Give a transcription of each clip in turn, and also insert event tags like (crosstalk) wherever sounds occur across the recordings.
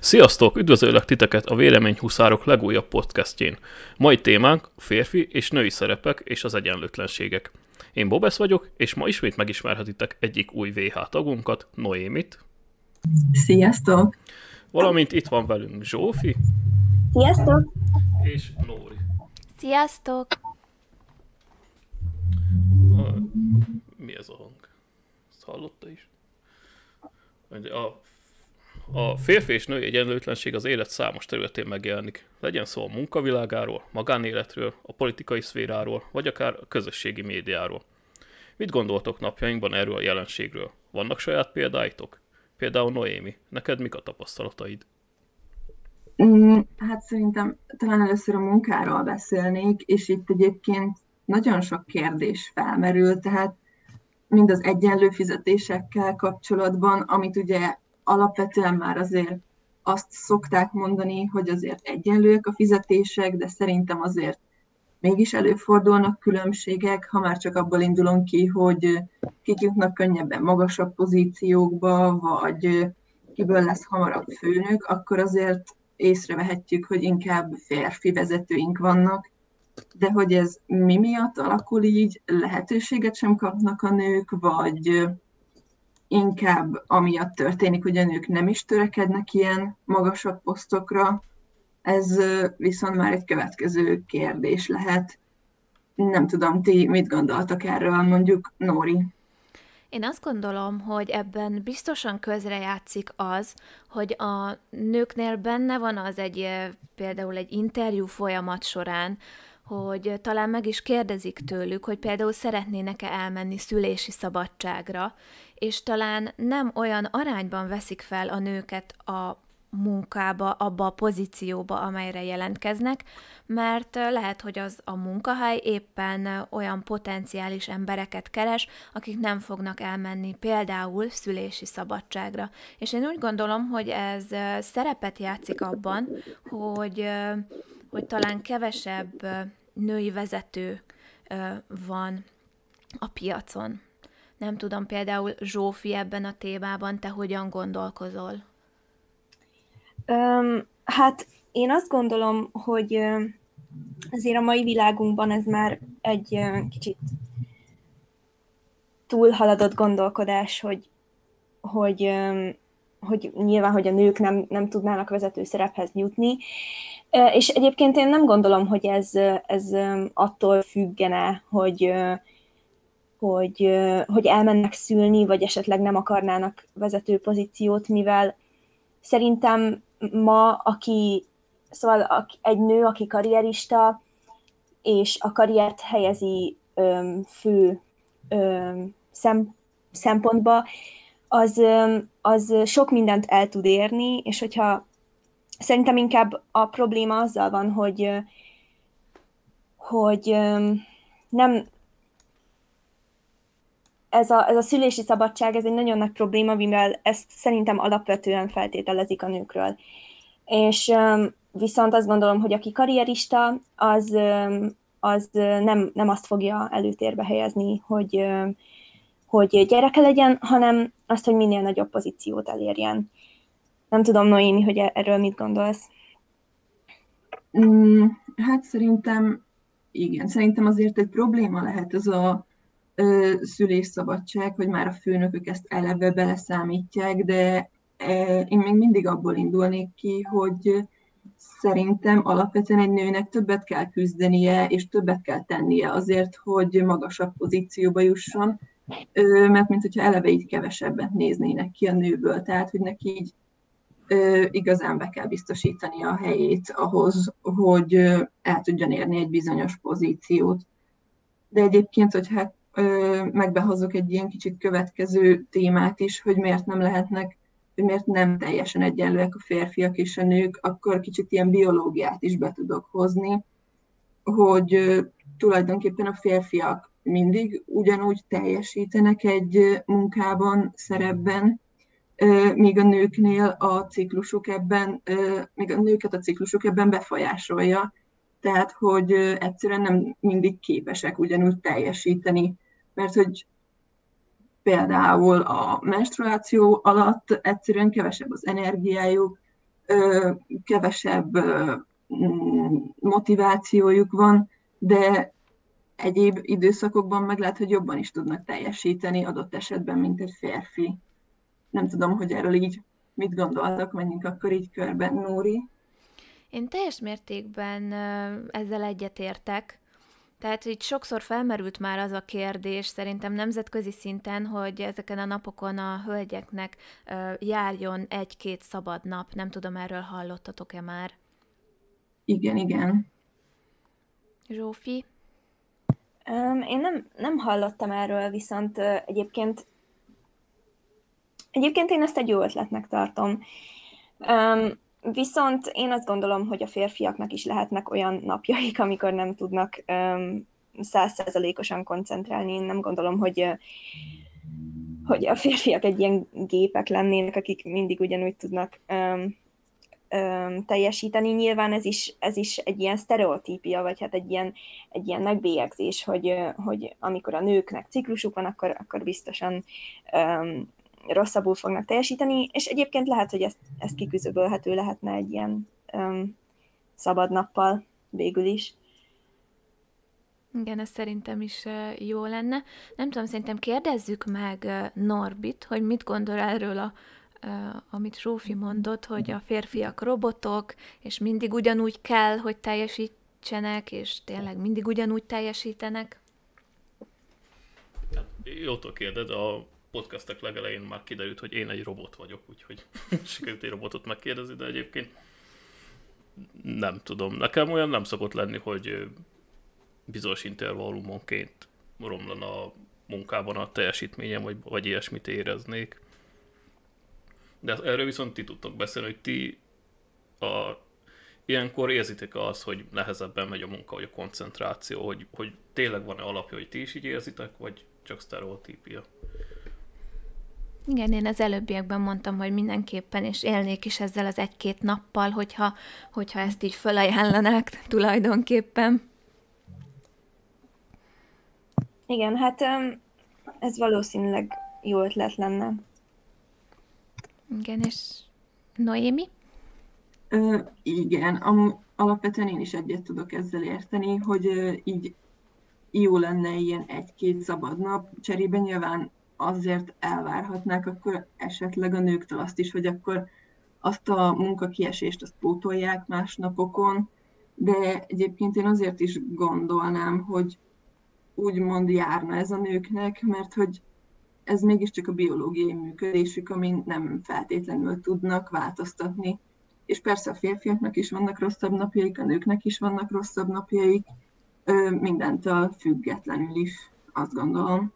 Sziasztok! Üdvözöllek titeket a Véleményhuszárok legújabb podcastjén. Mai témánk a férfi és női szerepek és az egyenlőtlenségek. Én Bobesz vagyok, és ma ismét megismerhetitek egyik új VH tagunkat, Noémit. Sziasztok! Valamint itt van velünk Zsófi. Sziasztok! És Nóri. Sziasztok! Mi ez a hang? Ezt hallotta is? A a férfi és női egyenlőtlenség az élet számos területén megjelenik. Legyen szó a munkavilágáról, magánéletről, a politikai szféráról, vagy akár a közösségi médiáról. Mit gondoltok napjainkban erről a jelenségről? Vannak saját példáitok? Például Noémi, neked mik a tapasztalataid? Mm, hát szerintem talán először a munkáról beszélnék, és itt egyébként nagyon sok kérdés felmerül, tehát mind az egyenlő fizetésekkel kapcsolatban, amit ugye alapvetően már azért azt szokták mondani, hogy azért egyenlőek a fizetések, de szerintem azért mégis előfordulnak különbségek, ha már csak abból indulunk ki, hogy kik jutnak könnyebben magasabb pozíciókba, vagy kiből lesz hamarabb főnök, akkor azért észrevehetjük, hogy inkább férfi vezetőink vannak, de hogy ez mi miatt alakul így, lehetőséget sem kapnak a nők, vagy inkább amiatt történik, hogy a nők nem is törekednek ilyen magasabb posztokra, ez viszont már egy következő kérdés lehet. Nem tudom, ti mit gondoltak erről, mondjuk Nóri? Én azt gondolom, hogy ebben biztosan közrejátszik az, hogy a nőknél benne van az egy például egy interjú folyamat során, hogy talán meg is kérdezik tőlük, hogy például szeretnének-e elmenni szülési szabadságra, és talán nem olyan arányban veszik fel a nőket a munkába, abba a pozícióba, amelyre jelentkeznek, mert lehet, hogy az a munkahely éppen olyan potenciális embereket keres, akik nem fognak elmenni például szülési szabadságra. És én úgy gondolom, hogy ez szerepet játszik abban, hogy, hogy talán kevesebb női vezető van a piacon. Nem tudom, például Zsófi ebben a témában te hogyan gondolkozol? Um, hát én azt gondolom, hogy azért a mai világunkban ez már egy kicsit túlhaladott gondolkodás, hogy, hogy, hogy nyilván, hogy a nők nem, nem tudnának vezető szerephez jutni, és egyébként én nem gondolom, hogy ez, ez attól függene, hogy, hogy, hogy elmennek szülni, vagy esetleg nem akarnának vezető pozíciót, mivel szerintem ma, aki, szóval egy nő, aki karrierista, és a karriert helyezi öm, fő öm, szem, szempontba, az, az sok mindent el tud érni, és hogyha szerintem inkább a probléma azzal van, hogy, hogy nem, ez a, ez a szülési szabadság, ez egy nagyon nagy probléma, mivel ezt szerintem alapvetően feltételezik a nőkről. És viszont azt gondolom, hogy aki karrierista, az, az nem, nem azt fogja előtérbe helyezni, hogy, hogy gyereke legyen, hanem azt, hogy minél nagyobb pozíciót elérjen. Nem tudom, Noémi, hogy e- erről mit gondolsz? Mm, hát szerintem igen, szerintem azért egy probléma lehet ez a ö, szülésszabadság, hogy már a főnökök ezt eleve beleszámítják, de e, én még mindig abból indulnék ki, hogy szerintem alapvetően egy nőnek többet kell küzdenie, és többet kell tennie azért, hogy magasabb pozícióba jusson, mert mint hogyha eleve így kevesebbet néznének ki a nőből, tehát hogy neki így igazán be kell biztosítani a helyét ahhoz, hogy el tudjon érni egy bizonyos pozíciót. De egyébként, hogy hát megbehozok egy ilyen kicsit következő témát is, hogy miért nem lehetnek, hogy miért nem teljesen egyenlőek a férfiak és a nők, akkor kicsit ilyen biológiát is be tudok hozni, hogy tulajdonképpen a férfiak mindig ugyanúgy teljesítenek egy munkában, szerepben, míg a nőknél a ciklusuk ebben, míg a nőket a ciklusuk ebben befolyásolja, tehát hogy egyszerűen nem mindig képesek ugyanúgy teljesíteni, mert hogy például a menstruáció alatt egyszerűen kevesebb az energiájuk, kevesebb motivációjuk van, de egyéb időszakokban meg lehet, hogy jobban is tudnak teljesíteni adott esetben, mint egy férfi. Nem tudom, hogy erről így mit gondoltak, menjünk akkor így körben, Nóri. Én teljes mértékben ezzel egyetértek. Tehát itt sokszor felmerült már az a kérdés, szerintem nemzetközi szinten, hogy ezeken a napokon a hölgyeknek járjon egy-két szabad nap. Nem tudom, erről hallottatok-e már? Igen, igen. Zsófi? Um, én nem, nem hallottam erről, viszont egyébként egyébként én ezt egy jó ötletnek tartom. Um, viszont én azt gondolom, hogy a férfiaknak is lehetnek olyan napjaik, amikor nem tudnak százszerzalékosan koncentrálni. Én nem gondolom, hogy hogy a férfiak egy ilyen gépek lennének, akik mindig ugyanúgy tudnak um, teljesíteni. Nyilván ez is, ez is egy ilyen sztereotípia, vagy hát egy ilyen, egy ilyen megbélyegzés, hogy, hogy amikor a nőknek ciklusuk van, akkor, akkor biztosan um, rosszabbul fognak teljesíteni, és egyébként lehet, hogy ezt, ezt kiküzöbölhető lehetne egy ilyen um, szabad nappal végül is. Igen, ez szerintem is jó lenne. Nem tudom, szerintem kérdezzük meg Norbit, hogy mit gondol erről a amit Zsófi mondott, hogy a férfiak robotok, és mindig ugyanúgy kell, hogy teljesítsenek, és tényleg mindig ugyanúgy teljesítenek? Hát, jótól kérded, a podcastek legelején már kiderült, hogy én egy robot vagyok, úgyhogy (laughs) sikerült egy robotot megkérdezni, de egyébként nem tudom. Nekem olyan nem szokott lenni, hogy bizonyos intervallumonként romlana a munkában a teljesítményem, vagy, vagy ilyesmit éreznék. De erről viszont ti tudtok beszélni, hogy ti a, ilyenkor érzitek azt, hogy nehezebben megy a munka, vagy a koncentráció, hogy, hogy tényleg van-e alapja, hogy ti is így érzitek, vagy csak sztereotípia? Igen, én az előbbiekben mondtam, hogy mindenképpen, és élnék is ezzel az egy-két nappal, hogyha, hogyha ezt így felajánlanák tulajdonképpen. Igen, hát ez valószínűleg jó ötlet lenne. Igen, és Noémi? Ö, igen, am, alapvetően én is egyet tudok ezzel érteni, hogy ö, így jó lenne ilyen egy-két szabad nap, cserébe nyilván azért elvárhatnák akkor esetleg a nőktől azt is, hogy akkor azt a munkakiesést azt pótolják más napokon, de egyébként én azért is gondolnám, hogy úgymond járna ez a nőknek, mert hogy ez mégiscsak a biológiai működésük, amin nem feltétlenül tudnak változtatni. És persze a férfiaknak is vannak rosszabb napjaik, a nőknek is vannak rosszabb napjaik, mindentől függetlenül is, azt gondolom.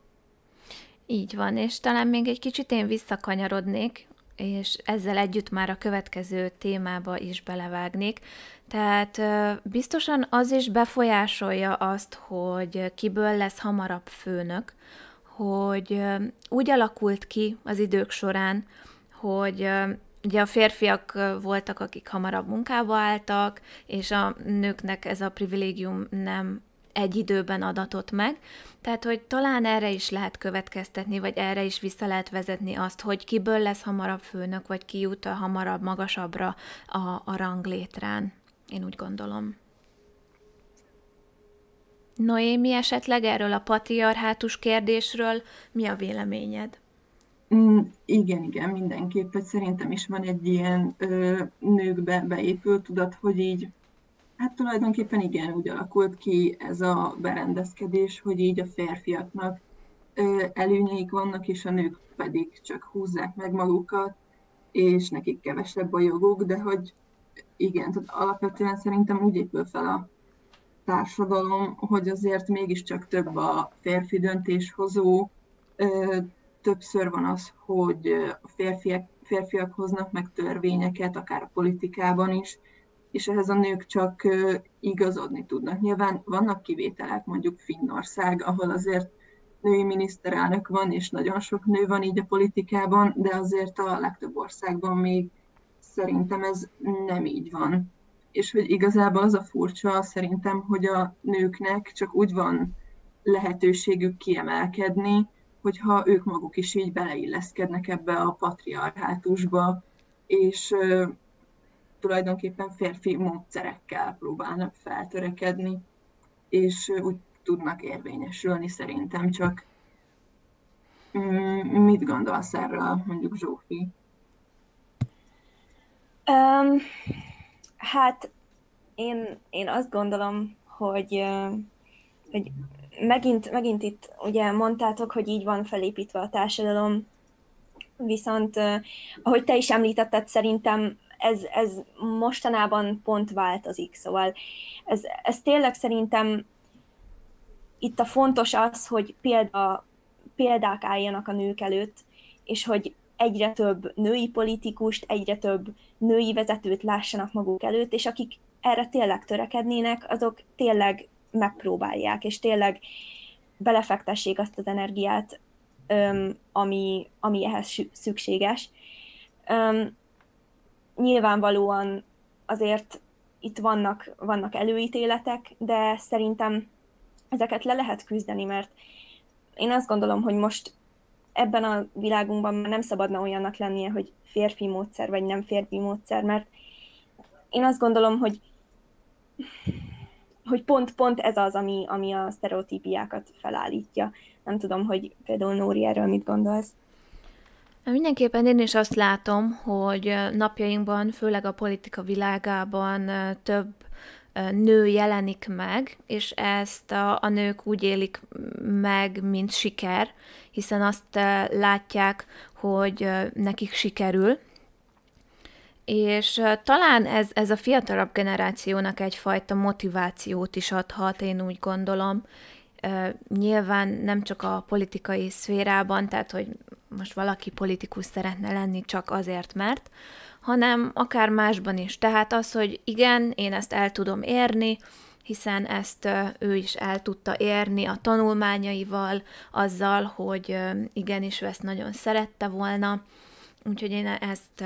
Így van, és talán még egy kicsit én visszakanyarodnék, és ezzel együtt már a következő témába is belevágnék. Tehát biztosan az is befolyásolja azt, hogy kiből lesz hamarabb főnök, hogy úgy alakult ki az idők során, hogy ugye a férfiak voltak, akik hamarabb munkába álltak, és a nőknek ez a privilégium nem egy időben adatott meg. Tehát, hogy talán erre is lehet következtetni, vagy erre is vissza lehet vezetni azt, hogy kiből lesz hamarabb főnök, vagy ki jut hamarabb, magasabbra a, a ranglétrán. Én úgy gondolom. Noémi, esetleg erről a patriarhátus kérdésről mi a véleményed? Mm, igen, igen, mindenképp, hogy szerintem is van egy ilyen ö, nőkbe beépült tudat, hogy így, hát tulajdonképpen igen, úgy alakult ki ez a berendezkedés, hogy így a férfiaknak ö, előnyeik vannak, és a nők pedig csak húzzák meg magukat, és nekik kevesebb a joguk, de hogy igen, tehát alapvetően szerintem úgy épül fel a társadalom, hogy azért mégiscsak több a férfi döntéshozó, többször van az, hogy a férfiak, férfiak hoznak meg törvényeket, akár a politikában is, és ehhez a nők csak igazodni tudnak. Nyilván vannak kivételek, mondjuk Finnország, ahol azért női miniszterelnök van, és nagyon sok nő van így a politikában, de azért a legtöbb országban még szerintem ez nem így van és hogy igazából az a furcsa szerintem, hogy a nőknek csak úgy van lehetőségük kiemelkedni, hogyha ők maguk is így beleilleszkednek ebbe a patriarhátusba, és tulajdonképpen férfi módszerekkel próbálnak feltörekedni, és úgy tudnak érvényesülni szerintem, csak mm, mit gondolsz erről, mondjuk Zsófi? Um, hát én, én azt gondolom, hogy, hogy megint, megint itt ugye mondtátok, hogy így van felépítve a társadalom, viszont ahogy te is említetted, szerintem ez, ez mostanában pont változik, szóval ez, ez tényleg szerintem itt a fontos az, hogy példa, példák álljanak a nők előtt, és hogy egyre több női politikust, egyre több női vezetőt lássanak maguk előtt, és akik erre tényleg törekednének, azok tényleg megpróbálják, és tényleg belefektessék azt az energiát, ami, ami ehhez szükséges. Nyilvánvalóan azért itt vannak, vannak előítéletek, de szerintem ezeket le lehet küzdeni, mert én azt gondolom, hogy most ebben a világunkban már nem szabadna olyannak lennie, hogy férfi módszer, vagy nem férfi módszer, mert én azt gondolom, hogy hogy pont, pont ez az, ami, ami a sztereotípiákat felállítja. Nem tudom, hogy például Nóri erről mit gondolsz. Mindenképpen én is azt látom, hogy napjainkban, főleg a politika világában több nő jelenik meg, és ezt a, a nők úgy élik meg, mint siker, hiszen azt látják, hogy nekik sikerül, és talán ez, ez a fiatalabb generációnak egyfajta motivációt is adhat, én úgy gondolom. Nyilván nem csak a politikai szférában, tehát hogy most valaki politikus szeretne lenni csak azért, mert, hanem akár másban is. Tehát az, hogy igen, én ezt el tudom érni, hiszen ezt ő is el tudta érni a tanulmányaival, azzal, hogy igenis ő ezt nagyon szerette volna, Úgyhogy én ezt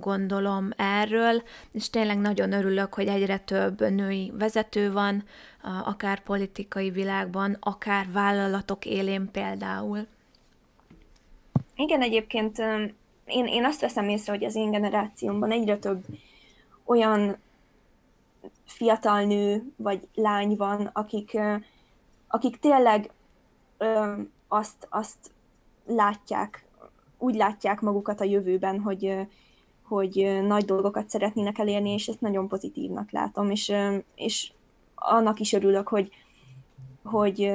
gondolom erről, és tényleg nagyon örülök, hogy egyre több női vezető van, akár politikai világban, akár vállalatok élén például. Igen, egyébként én, én azt veszem észre, hogy az én generációmban egyre több olyan fiatal nő vagy lány van, akik, akik tényleg azt, azt látják úgy látják magukat a jövőben, hogy, hogy nagy dolgokat szeretnének elérni, és ezt nagyon pozitívnak látom, és, és annak is örülök, hogy, hogy,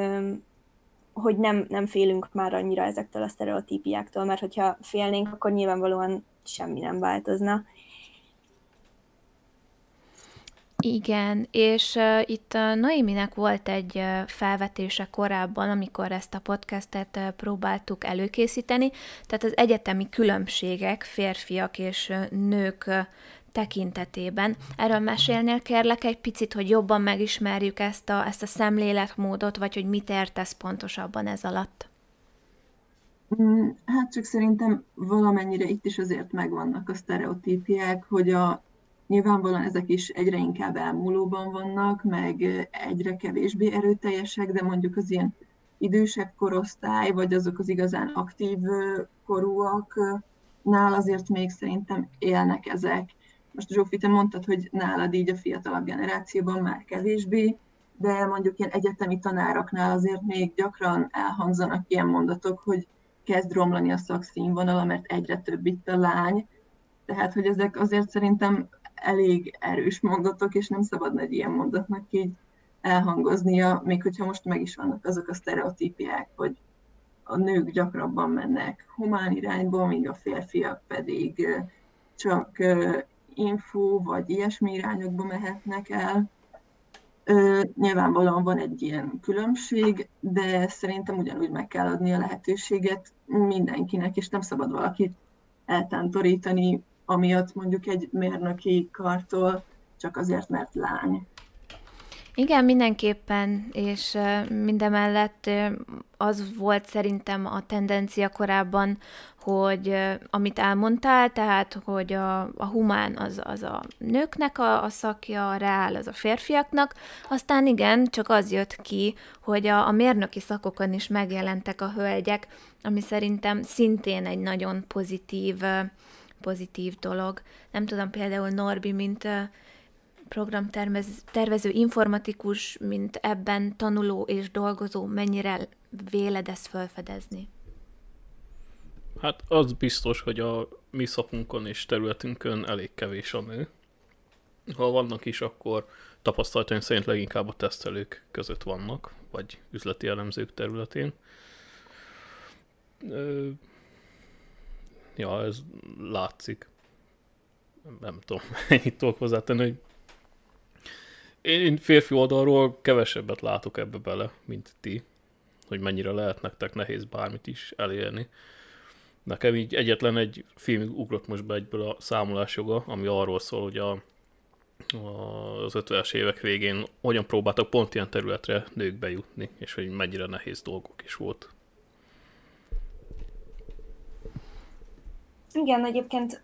hogy nem, nem félünk már annyira ezektől a sztereotípiáktól, mert hogyha félnénk, akkor nyilvánvalóan semmi nem változna. Igen, és uh, itt a Noéminek volt egy uh, felvetése korábban, amikor ezt a podcastet uh, próbáltuk előkészíteni, tehát az egyetemi különbségek férfiak és uh, nők uh, tekintetében. Erről mesélnél kérlek egy picit, hogy jobban megismerjük ezt a, ezt a szemléletmódot, vagy hogy mit értesz pontosabban ez alatt? Mm, hát csak szerintem valamennyire itt is azért megvannak a sztereotípiák, hogy a Nyilvánvalóan ezek is egyre inkább elmúlóban vannak, meg egyre kevésbé erőteljesek, de mondjuk az ilyen idősebb korosztály, vagy azok az igazán aktív korúaknál azért még szerintem élnek ezek. Most Zsófi, te mondtad, hogy nálad így a fiatalabb generációban már kevésbé, de mondjuk ilyen egyetemi tanároknál azért még gyakran elhangzanak ilyen mondatok, hogy kezd romlani a szakszínvonala, mert egyre több itt a lány. Tehát, hogy ezek azért szerintem elég erős mondatok, és nem szabadna egy ilyen mondatnak így elhangoznia, még hogyha most meg is vannak azok a sztereotípiák, hogy a nők gyakrabban mennek humán irányba, míg a férfiak pedig csak info vagy ilyesmi irányokba mehetnek el. Nyilvánvalóan van egy ilyen különbség, de szerintem ugyanúgy meg kell adni a lehetőséget mindenkinek, és nem szabad valakit eltántorítani amiatt mondjuk egy mérnöki kartól csak azért, mert lány. Igen, mindenképpen, és mindemellett az volt szerintem a tendencia korábban, hogy amit elmondtál, tehát, hogy a, a humán az, az a nőknek a, a szakja, a reál az a férfiaknak, aztán igen, csak az jött ki, hogy a, a mérnöki szakokon is megjelentek a hölgyek, ami szerintem szintén egy nagyon pozitív pozitív dolog. Nem tudom, például Norbi, mint programtervező informatikus, mint ebben tanuló és dolgozó, mennyire véled ezt felfedezni? Hát az biztos, hogy a mi szakunkon és területünkön elég kevés a nő. Ha vannak is, akkor tapasztalataim szerint leginkább a tesztelők között vannak, vagy üzleti elemzők területén. Ja, ez látszik. Nem tudom, (laughs) ennyit tudok hozzátenni, hogy én férfi oldalról kevesebbet látok ebbe bele, mint ti, hogy mennyire lehet nektek nehéz bármit is elérni. Nekem így egyetlen egy film ugrott most be egyből a számolás joga, ami arról szól, hogy a, az 50-es évek végén hogyan próbáltak pont ilyen területre nők bejutni, és hogy mennyire nehéz dolgok is volt. Igen, egyébként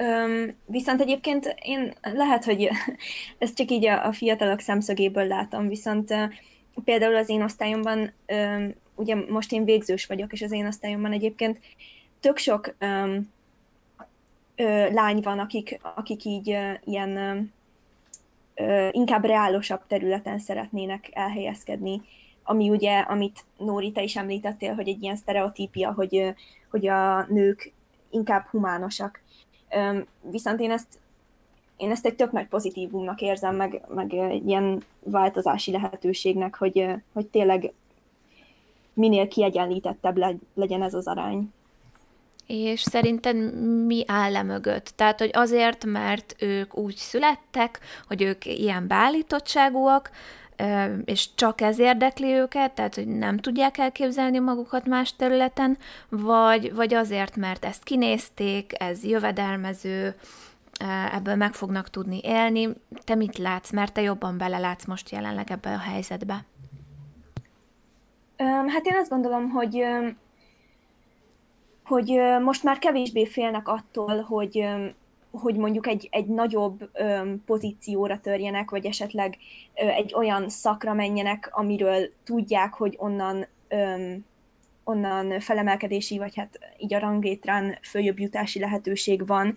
Öm, viszont egyébként én lehet, hogy (laughs) ezt csak így a, a fiatalok szemszögéből látom, viszont például az én osztályomban, um, ugye most én végzős vagyok, és az én osztályomban egyébként tök sok um, ö, lány van, akik, akik így uh, ilyen ö, inkább reálosabb területen szeretnének elhelyezkedni, ami ugye, amit Nóri, te is említettél, hogy egy ilyen sztereotípia, hogy, hogy a nők inkább humánosak. Viszont én ezt, én ezt egy tök nagy pozitívumnak érzem, meg, meg ilyen változási lehetőségnek, hogy, hogy tényleg minél kiegyenlítettebb legyen ez az arány. És szerinted mi áll le mögött? Tehát, hogy azért, mert ők úgy születtek, hogy ők ilyen beállítottságúak, és csak ez érdekli őket, tehát hogy nem tudják elképzelni magukat más területen, vagy, vagy azért, mert ezt kinézték, ez jövedelmező, ebből meg fognak tudni élni. Te mit látsz, mert te jobban belelátsz most jelenleg ebbe a helyzetbe? Hát én azt gondolom, hogy hogy most már kevésbé félnek attól, hogy hogy mondjuk egy, egy nagyobb öm, pozícióra törjenek, vagy esetleg ö, egy olyan szakra menjenek, amiről tudják, hogy onnan öm, onnan felemelkedési, vagy hát így a ranglétrán följebb jutási lehetőség van,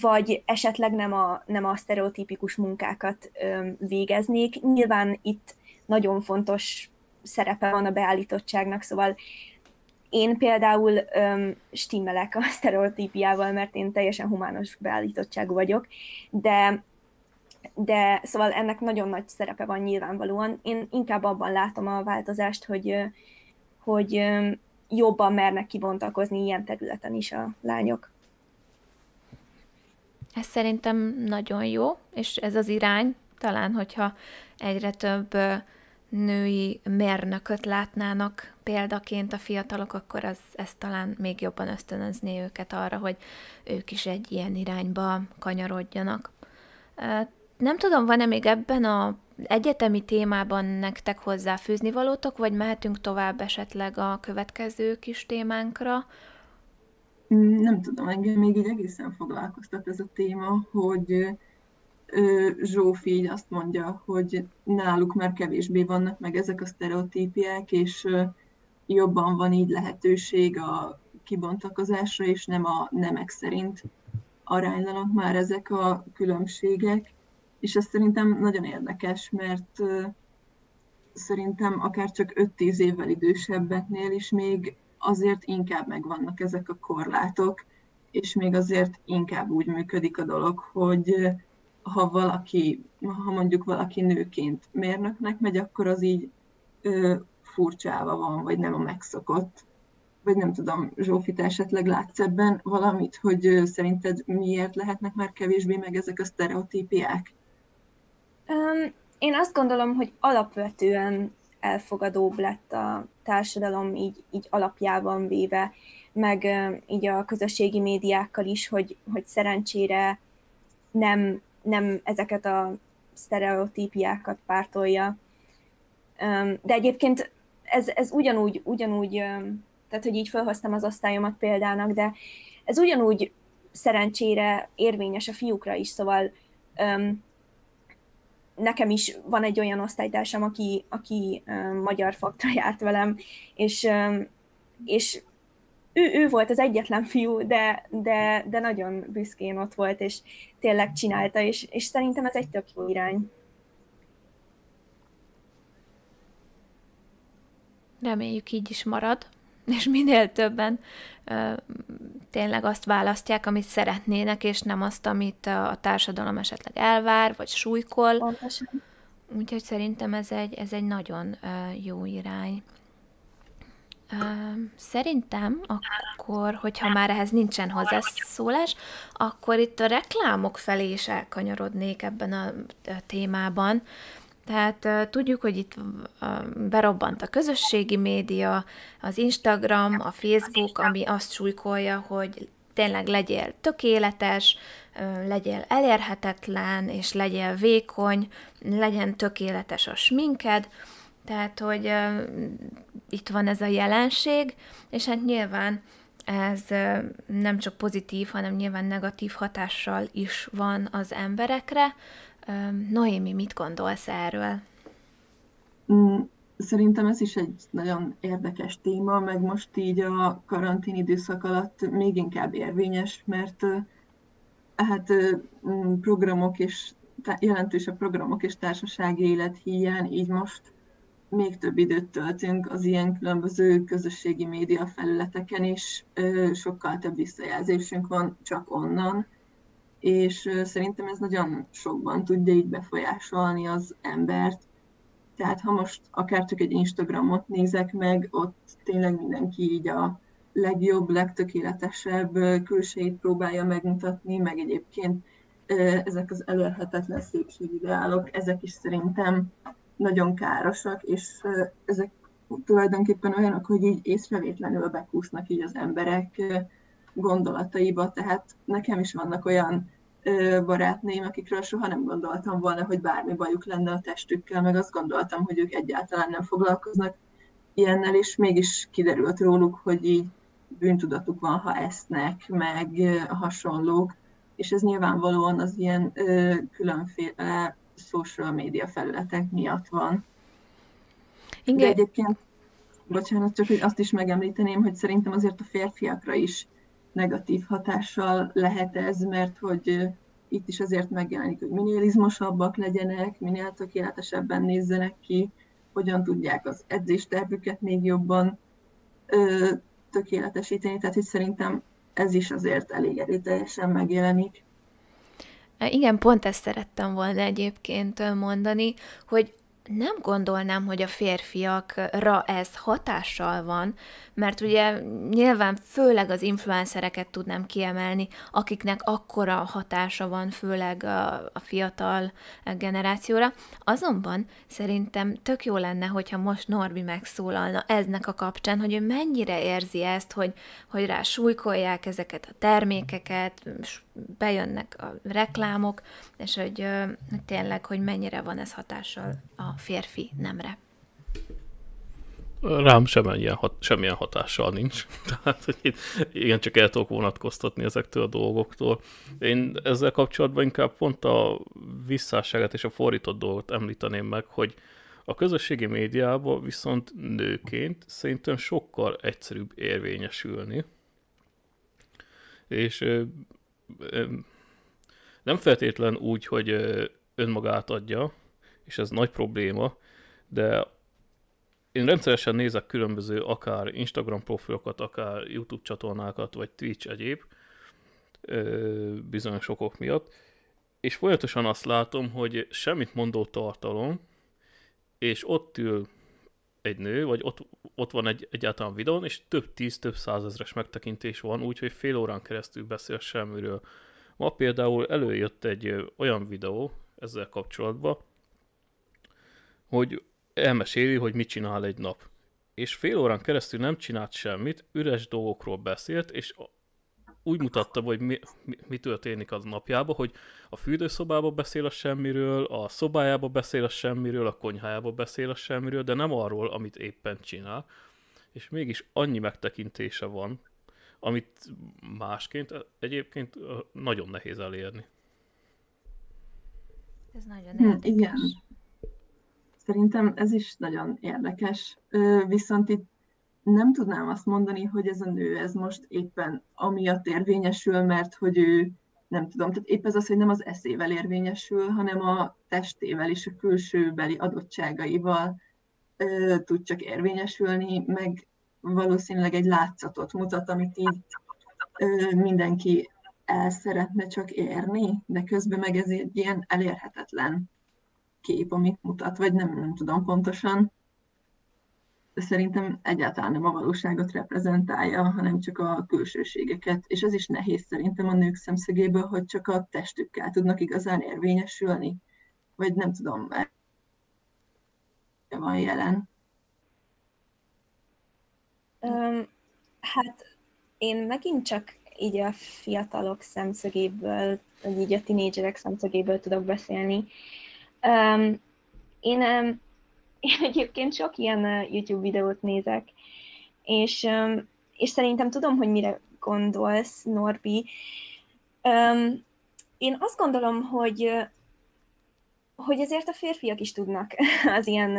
vagy esetleg nem a, nem a sztereotípikus munkákat öm, végeznék. Nyilván itt nagyon fontos szerepe van a beállítottságnak, szóval én például öm, stimmelek a (laughs) sztereotípiával, mert én teljesen humános beállítottságú vagyok, de de szóval ennek nagyon nagy szerepe van nyilvánvalóan. Én inkább abban látom a változást, hogy, hogy jobban mernek kibontakozni ilyen területen is a lányok. Ez szerintem nagyon jó, és ez az irány, talán, hogyha egyre több női mérnököt látnának példaként a fiatalok, akkor az, ez talán még jobban ösztönözni őket arra, hogy ők is egy ilyen irányba kanyarodjanak. Nem tudom, van-e még ebben a egyetemi témában nektek hozzáfűzni valótok, vagy mehetünk tovább esetleg a következő kis témánkra? Nem tudom, engem még így egészen foglalkoztat ez a téma, hogy Zsófi így azt mondja, hogy náluk már kevésbé vannak meg ezek a sztereotípiák, és jobban van így lehetőség a kibontakozásra, és nem a nemek szerint aránylanak már ezek a különbségek. És ez szerintem nagyon érdekes, mert szerintem akár csak 5-10 évvel idősebbeknél is még azért inkább megvannak ezek a korlátok, és még azért inkább úgy működik a dolog, hogy ha valaki, ha mondjuk valaki nőként mérnöknek megy, akkor az így ö, furcsáva van, vagy nem a megszokott. Vagy nem tudom, Zsófi, te esetleg látsz ebben valamit, hogy ö, szerinted miért lehetnek már kevésbé meg ezek a sztereotípiák? Um, én azt gondolom, hogy alapvetően elfogadóbb lett a társadalom így, így alapjában véve, meg így a közösségi médiákkal is, hogy, hogy szerencsére nem nem ezeket a sztereotípiákat pártolja. De egyébként ez, ez ugyanúgy, ugyanúgy, tehát hogy így felhoztam az osztályomat példának, de ez ugyanúgy szerencsére érvényes a fiúkra is, szóval nekem is van egy olyan osztálytársam, aki, aki magyar faktra járt velem, és, és ő, ő volt az egyetlen fiú, de, de, de nagyon büszkén ott volt, és tényleg csinálta, és, és szerintem ez egy tök jó irány. Reméljük így is marad, és minél többen ö, tényleg azt választják, amit szeretnének, és nem azt, amit a társadalom esetleg elvár, vagy súlykol. Pontosan. Úgyhogy szerintem ez egy, ez egy nagyon ö, jó irány. Szerintem akkor, hogyha már ehhez nincsen hozzászólás, akkor itt a reklámok felé is elkanyarodnék ebben a, témában. Tehát tudjuk, hogy itt berobbant a közösségi média, az Instagram, a Facebook, ami azt súlykolja, hogy tényleg legyél tökéletes, legyél elérhetetlen, és legyél vékony, legyen tökéletes a sminked, tehát, hogy uh, itt van ez a jelenség, és hát nyilván ez uh, nem csak pozitív, hanem nyilván negatív hatással is van az emberekre. Uh, Noémi, mit gondolsz erről? Mm, szerintem ez is egy nagyon érdekes téma, meg most így a karantén időszak alatt még inkább érvényes, mert hát programok és jelentősebb programok és társasági élet hiány, így most még több időt töltünk az ilyen különböző közösségi média felületeken is, sokkal több visszajelzésünk van csak onnan, és szerintem ez nagyon sokban tudja így befolyásolni az embert. Tehát ha most akár csak egy Instagramot nézek meg, ott tényleg mindenki így a legjobb, legtökéletesebb külsejét próbálja megmutatni, meg egyébként ezek az elérhetetlen szépségideálok, ezek is szerintem nagyon károsak, és ezek tulajdonképpen olyanok, hogy így észrevétlenül bekúsznak így az emberek gondolataiba, tehát nekem is vannak olyan barátném, akikről soha nem gondoltam volna, hogy bármi bajuk lenne a testükkel, meg azt gondoltam, hogy ők egyáltalán nem foglalkoznak ilyennel, és mégis kiderült róluk, hogy így bűntudatuk van, ha esznek, meg hasonlók, és ez nyilvánvalóan az ilyen különféle social média felületek miatt van. Igen. De egyébként, bocsánat, csak hogy azt is megemlíteném, hogy szerintem azért a férfiakra is negatív hatással lehet ez, mert hogy itt is azért megjelenik, hogy minél izmosabbak legyenek, minél tökéletesebben nézzenek ki, hogyan tudják az edzéstervüket még jobban ö, tökéletesíteni, tehát hogy szerintem ez is azért elég erőteljesen megjelenik. Igen, pont ezt szerettem volna egyébként mondani, hogy nem gondolnám, hogy a férfiakra ez hatással van, mert ugye nyilván főleg az influencereket tudnám kiemelni, akiknek akkora hatása van, főleg a, a fiatal generációra. Azonban szerintem tök jó lenne, hogyha most Norbi megszólalna eznek a kapcsán, hogy ő mennyire érzi ezt, hogy, hogy rá súlykolják ezeket a termékeket, bejönnek a reklámok, és hogy, tényleg, hogy mennyire van ez hatással a férfi nemre. Rám semmilyen, hat, semmilyen hatással nincs. (laughs) Tehát, hogy én igen, csak el tudok vonatkoztatni ezektől a dolgoktól. Én ezzel kapcsolatban inkább pont a visszásságát és a fordított dolgot említeném meg, hogy a közösségi médiában viszont nőként szerintem sokkal egyszerűbb érvényesülni. És nem feltétlen úgy, hogy önmagát adja, és ez nagy probléma, de én rendszeresen nézek különböző akár Instagram profilokat, akár YouTube csatornákat, vagy Twitch egyéb, bizonyos okok miatt, és folyamatosan azt látom, hogy semmit mondó tartalom, és ott ül egy nő, vagy ott, ott van egy egyáltalán videón, és több tíz, több százezres megtekintés van, úgyhogy fél órán keresztül beszél semmiről. Ma például előjött egy olyan videó ezzel kapcsolatban, hogy elmeséli, hogy mit csinál egy nap. És fél órán keresztül nem csinált semmit, üres dolgokról beszélt, és úgy mutatta, hogy mi, mi, mi történik az napjában, hogy a fürdőszobába beszél a semmiről, a szobájába beszél a semmiről, a konyhájába beszél a semmiről, de nem arról, amit éppen csinál. És mégis annyi megtekintése van, amit másként egyébként nagyon nehéz elérni. Ez nagyon hm, érdekes. Igen. Szerintem ez is nagyon érdekes. Viszont itt nem tudnám azt mondani, hogy ez a nő, ez most éppen amiatt érvényesül, mert hogy ő, nem tudom, tehát épp ez az, hogy nem az eszével érvényesül, hanem a testével és a külsőbeli adottságaival ö, tud csak érvényesülni, meg valószínűleg egy látszatot mutat, amit így ö, mindenki el szeretne csak érni, de közben meg ez egy ilyen elérhetetlen kép, amit mutat, vagy nem, nem tudom pontosan. Szerintem egyáltalán nem a valóságot reprezentálja, hanem csak a külsőségeket. És ez is nehéz szerintem a nők szemszögéből, hogy csak a testükkel tudnak igazán érvényesülni. Vagy nem tudom, mert van jelen. Um, hát én megint csak így a fiatalok szemszögéből, vagy így a tinédzserek szemszögéből tudok beszélni. Um, én, um, én egyébként sok ilyen YouTube videót nézek, és, és szerintem tudom, hogy mire gondolsz, Norbi. Én azt gondolom, hogy hogy ezért a férfiak is tudnak (laughs) az ilyen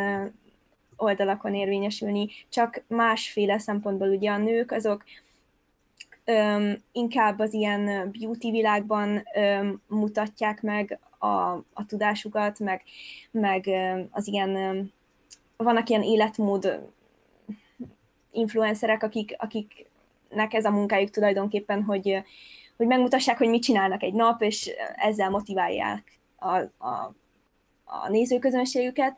oldalakon érvényesülni, csak másféle szempontból ugye a nők azok öm, inkább az ilyen beauty világban öm, mutatják meg a, a tudásukat, meg, meg öm, az ilyen, öm, vannak ilyen életmód influencerek, akik, akiknek ez a munkájuk tulajdonképpen, hogy, hogy megmutassák, hogy mit csinálnak egy nap, és ezzel motiválják a, a, a nézőközönségüket.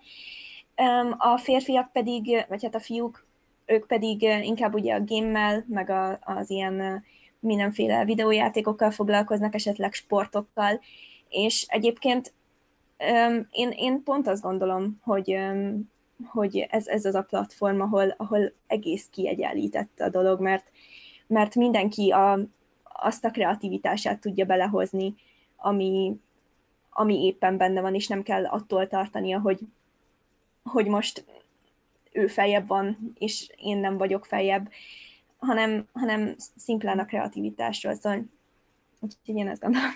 A férfiak pedig, vagy hát a fiúk ők pedig inkább ugye a gémmel, meg a, az ilyen mindenféle videójátékokkal foglalkoznak, esetleg sportokkal, és egyébként én, én pont azt gondolom, hogy, hogy ez, ez az a platform, ahol, ahol egész kiegyenlített a dolog, mert, mert mindenki a, azt a kreativitását tudja belehozni, ami, ami éppen benne van, és nem kell attól tartania, hogy, hogy most ő feljebb van, és én nem vagyok feljebb, hanem, hanem szimplán a kreativitásról szól. Úgyhogy én ezt gondolom.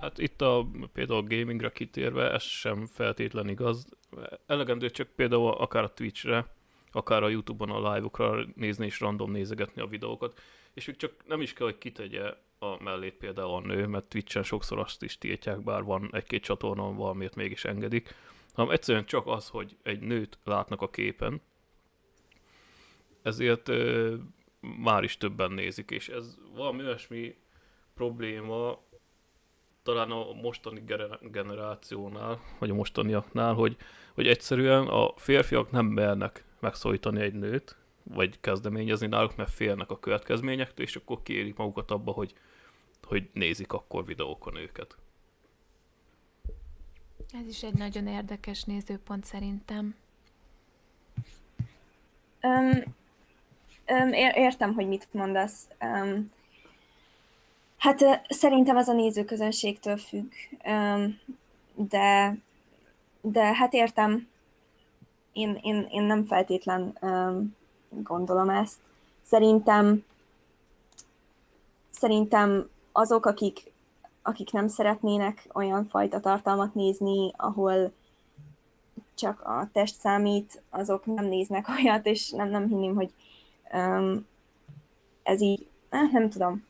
Hát itt a, például a gamingra kitérve, ez sem feltétlen igaz. Elegendő csak például akár a Twitchre, akár a Youtube-on a live-okra nézni és random nézegetni a videókat, és még csak nem is kell, hogy kitegye a mellét például a nő, mert Twitch-en sokszor azt is tiltják, bár van egy-két csatornán valamiért mégis engedik, hanem egyszerűen csak az, hogy egy nőt látnak a képen, ezért ö, már is többen nézik, és ez valami olyasmi probléma, talán a mostani generációnál, vagy a mostaniaknál, hogy, hogy egyszerűen a férfiak nem mernek megszólítani egy nőt, vagy kezdeményezni náluk, mert félnek a következményektől, és akkor kérik magukat abba, hogy, hogy nézik akkor videókon őket. Ez is egy nagyon érdekes nézőpont szerintem. Um, um, értem, hogy mit mondasz. Um, hát szerintem az a nézőközönségtől függ, de, de hát értem, én, én, én nem feltétlen gondolom ezt. Szerintem szerintem azok, akik akik nem szeretnének olyan fajta tartalmat nézni, ahol csak a test számít, azok nem néznek (laughs) olyat, és nem, nem hinném, hogy um, ez így, eh, nem tudom.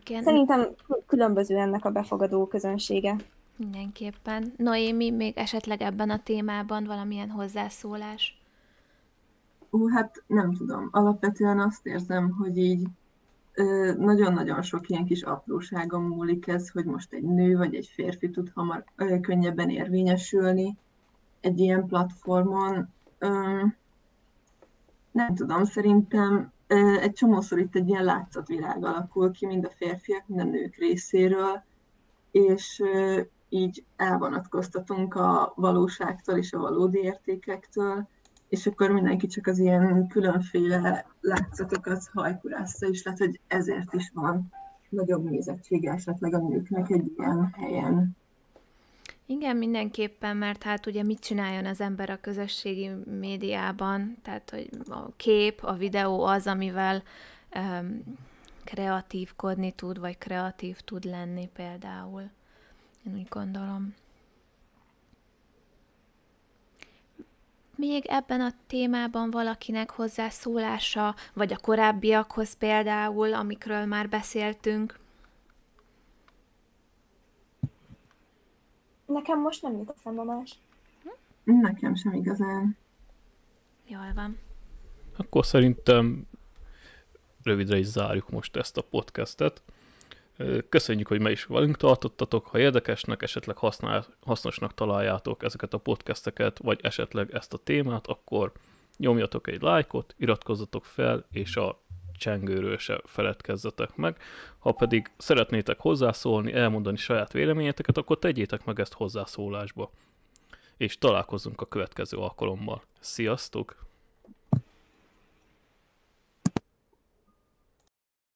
Igen. Szerintem különböző ennek a befogadó közönsége. Mindenképpen. Noémi, még esetleg ebben a témában valamilyen hozzászólás? Ú, hát nem tudom. Alapvetően azt érzem, hogy így nagyon-nagyon sok ilyen kis apróságon múlik ez, hogy most egy nő vagy egy férfi tud hamar könnyebben érvényesülni egy ilyen platformon. Nem tudom, szerintem egy csomószor itt egy ilyen látszatvilág alakul ki, mind a férfiak, mind a nők részéről, és így elvonatkoztatunk a valóságtól és a valódi értékektől, és akkor mindenki csak az ilyen különféle látszatokat hajkurásza, és lehet, hogy ezért is van nagyobb nézettsége esetleg a nőknek egy ilyen helyen. Igen, mindenképpen, mert hát ugye mit csináljon az ember a közösségi médiában, tehát hogy a kép, a videó az, amivel um, kreatívkodni tud, vagy kreatív tud lenni például. Én úgy gondolom. még ebben a témában valakinek hozzászólása, vagy a korábbiakhoz például, amikről már beszéltünk? Nekem most nem jut eszembe más. Nekem sem igazán. Jól van. Akkor szerintem rövidre is zárjuk most ezt a podcastet. Köszönjük, hogy me is velünk tartottatok. Ha érdekesnek, esetleg használ, hasznosnak találjátok ezeket a podcasteket, vagy esetleg ezt a témát, akkor nyomjatok egy lájkot, iratkozzatok fel, és a csengőről se feledkezzetek meg. Ha pedig szeretnétek hozzászólni, elmondani saját véleményeteket, akkor tegyétek meg ezt hozzászólásba. És találkozunk a következő alkalommal. Sziasztok!